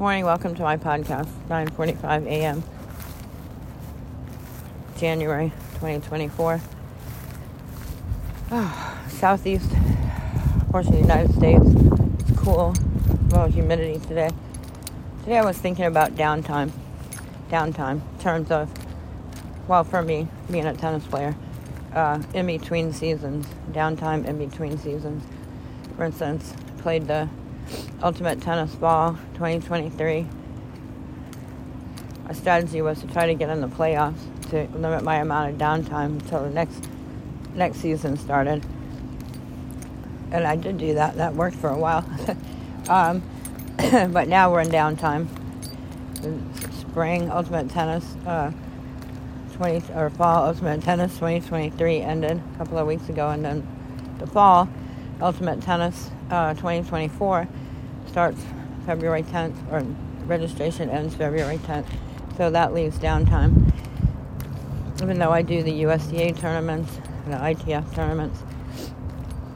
Morning, welcome to my podcast, 9:45 a.m. January 2024. Oh, southeast portion of the United States. It's cool. Well, humidity today. Today I was thinking about downtime. Downtime in terms of, well, for me, being a tennis player, uh, in between seasons, downtime in between seasons. For instance, played the Ultimate Tennis Ball 2023. My strategy was to try to get in the playoffs to limit my amount of downtime until the next next season started. And I did do that. That worked for a while. um, but now we're in downtime. Spring Ultimate Tennis uh, 20 or fall Ultimate Tennis 2023 ended a couple of weeks ago, and then the fall Ultimate Tennis uh, 2024 starts February 10th, or registration ends February 10th. So that leaves downtime. Even though I do the USTA tournaments the ITF tournaments,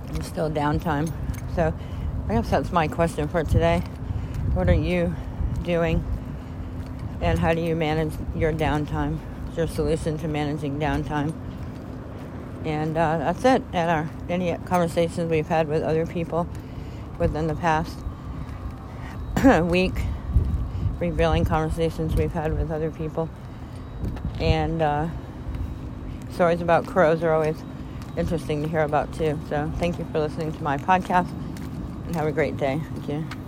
I'm still downtime. So I guess that's my question for today. What are you doing? And how do you manage your downtime? What's your solution to managing downtime? And uh, that's it. And our any conversations we've had with other people within the past week, revealing conversations we've had with other people. And uh, stories about crows are always interesting to hear about too. So thank you for listening to my podcast and have a great day. Thank you.